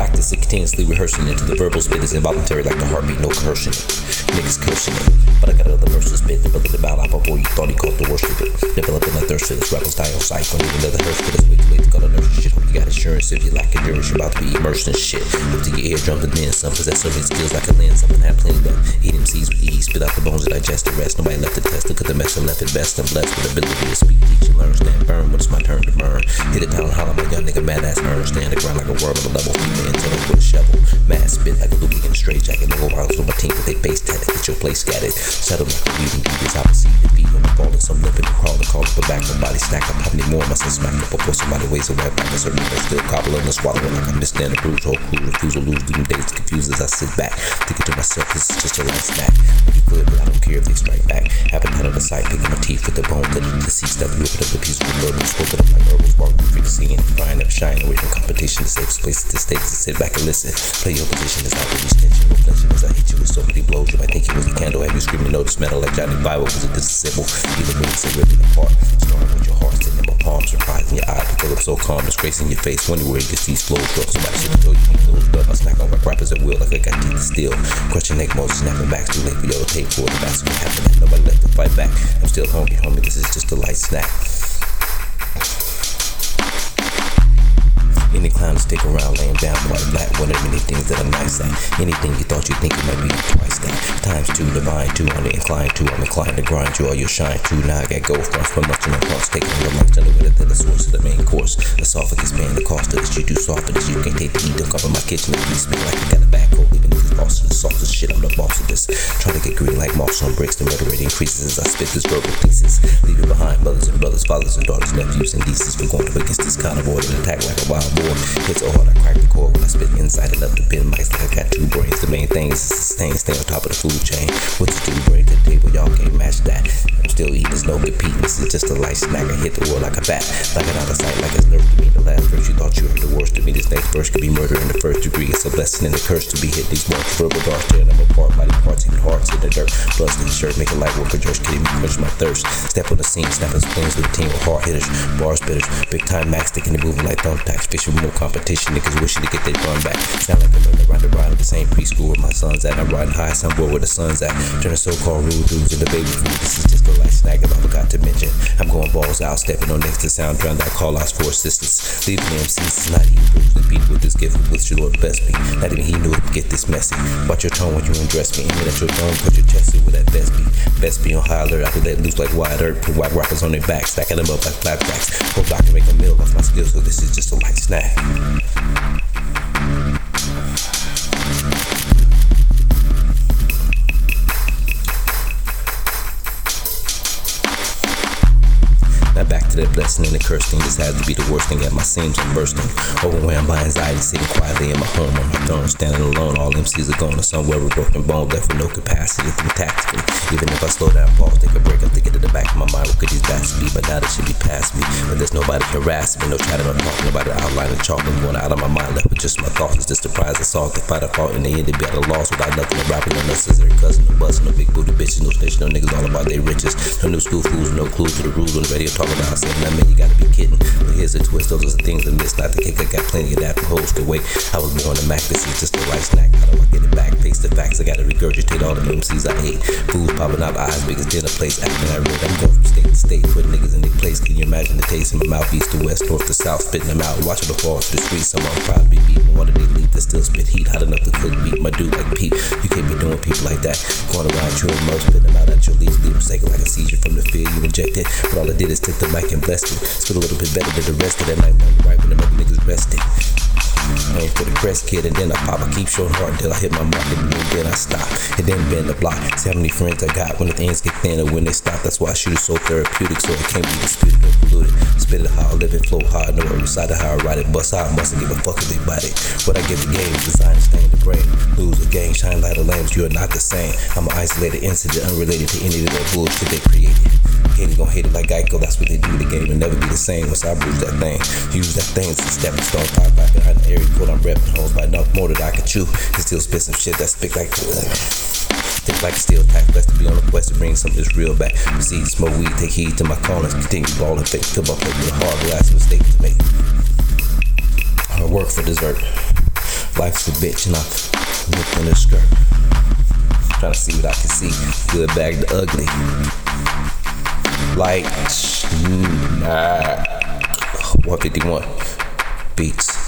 opposite, continuously rehearsing it. The verbal spit is involuntary like the heartbeat, no coercion. Niggas cursing it. But I got another verse to spit, developed about out before you thought he caught the worst of it. Developing a thirst for this rappers style sight. Don't need another hearse for this way too late to got a nurse shit. You got insurance if you lack endurance. You're about to be immersed in shit. Up to your eardrums and then some. Possess so many skills like a lens. Someone have plenty that eat MCs with ease. Spit out the bones and digest the rest. Nobody left the test. Look at the mess and left it best. I'm blessed with the ability to speak, teach, and learn. Stand firm when it's my turn. Hit it down, holler, my young nigga, badass earn. Stand the ground like a worm on a level. Feed the intel with a shovel. Mad spit like a loopy in a straight jacket. No rounds with my team, but they base tatted. Get your place scattered. Settle like a weaving beat is opposite. The beat when I'm falling. Some limping and crawling. Call up the back. My body stack up. How many more must I smack up before somebody weighs a right back? A certain nigga still cobbling and swallowing like I missed in a bruise. Whole crew refuse to lose. Leaving days confused as I sit back. Thinking to myself, this is just a light snack. You could, but I don't care if they strike back. Haven't had of the sight. Picking my teeth with the bone. The deceased. That ripping up the piece of the burden. Spoken up like herbals. Walking free to seeing. Crying up, shine away from competition. Safest place to stay to sit back and listen. Play your position is not really tension. No as I hit you with so many blows. You might think it was a candle. Have you screaming notice metal like Johnny Bible? Was it disassemble? Even when it's ripping apart. Starting with your heart, sitting in my palms. Surprising your eyes. Develop so calm. Disgracing your face. Wonder where you gets these flows from. Somebody should have told you these flows up. I smack on rap rappers at will like I got teeth to steal. Crushing neck Moses snapping back. Too late for yellow tape for the bastard can happen. Nobody left to fight back. I'm still hungry, homie. This is just a light snack. Any clown stick around laying down white black. One of many things that I'm nice at. Anything you thought you think it might be twice that. Times two, divine two, on the incline two. I'm inclined to grind you all your shine two. Now I got gold fronts for much in the cross. Taking the lunch under the it than the source of the main course. The esophagus paying the cost of this. You do soft for this. You can't take the heat. Don't cover my kitchen. Least me like you got a back like moss on bricks. The murder rate increases as I spit this verbal thesis. Leaving behind mothers and brothers, fathers and daughters, nephews and nieces. For going up against this kind of order. Attack like a wild boar. Hits so hard I crack the core when I spit inside enough to bend mics like I got two brains. The main thing is to sustain, stay on top of the food chain. The two brain to the table, y'all can't match that. I'm still eating, there's no competing. This is just a light snack. I hit the world like a bat. Like it out of sight, like it's nerve to me. The last verse you thought you heard the worst of me. This next verse could be murder in the first degree. It's a blessing and a curse to be hit these words. Verbal darts tearing them apart. Body parts, even hearts in the dirt. Bloods in the shirt, make a light jerk. Kidding me, quench my thirst. Step on the scene, snapping spins with a team of hard hitters. Bar spitters, big time max sticking and moving like thumbtacks. Fishing with no competition. Niggas wishing to get their run back. Sound like I'm running around the ride at the same preschool where my son's at. I'm riding high, some boy where the sun's at. Turning so-called rude dudes into baby food. This is just a light snack I forgot to mention. I'm going balls out, stepping on next to sound, drowned that call outs for assistance. Leaving the MCs not even bruised and beat with this gift with your Lord best me. Not even he knew it get this messy. Watch your tone when you undress me. Aiming at your dome, put your chest in with that best be. Best be on high alert. I let loose like wide earth. Put white rockers on their back, stacking them up like flapjacks. Hope I can make a meal off my skills, so this is just a light snack. To that blessing and the curse thing. Has to be the worst thing at my seams. I'm bursting. Overwhelmed by anxiety, sitting quietly in my home on my throne, standing alone. All MCs are gone to somewhere with broken bone, left with no capacity to think. Even if I slow down, pause, take a break, I'm thinking to the back of my mind, what could these bats be? But now they should be past me. But there's nobody harass me, no chatting or talking about the outline and chalk. I'm going out of my mind, left with just my thoughts. It's just a prize and salt. If I'd have fought in the end, it'd be at a loss without nothing to rapping, no necessary cousin, no busting, no big booty bitches, no snitch, no niggas all about their riches. No new school fools, no clues to the rules on the radio talking about saying that man, you gotta be kidding. But here's the twist, those are the things I miss. Not the kick, I got plenty of that from hoes to wait. I was born to Mac, this is just a right snack. How do I get it back? Face the facts, I gotta regurgitate all the MCs I hate. Fools popping out eyes big as dinner plates, acting I read. I'm going from state to state, putting niggas in their place. Can you imagine the taste in my mouth? East to west, north to south, spitting them out. Watching the fall to the streets, some I'm proud to be beating. One of they leave that still spit heat, hot enough to cook beat my dude like Pete. You can't be doing people like that. Going around most, spitting them out at your shaking like a seizure from the fear you injected. But all I did is take the mic and blessed it. Spit a little bit better than the rest of that night, right when the niggas rested. I ain't for the crest kid, and then I pop. I keep showing hard until I hit my mark, and then I stop. And then bend the block. See how many friends I got when the things get thin when they stop. That's why I shoot it so therapeutic, so it can't be disputed or polluted. Spit it how I live it, flow hard, know every side of how I ride it. Bust out, mustn't give a fuck if they bite it. What I give the game is designed to stain the brain. Lose a game, shine light of lamps, you are not the same. I'm an isolated incident, unrelated to any of that bullshit they created. Haters gon' hate it like Geico, that's what they do. In the game will never be the same once I bruise that thing. Use that thing as a stepping stone. Pop back behind the area code, I'm repping hoes by enough more that I can chew. Can still spit some shit that's big like. Think like a steel tack, blessed to be on the quest to bring some of this real back. Proceed, smoke weed, take heed to my callings, continue balling, fill my plate with a hard glass mistake to make. I work for dessert. Life's a bitch and I'm looking in the skirt. Trying to see what I can see. Good bag the ugly. Like, hmm, nah. 151 beats.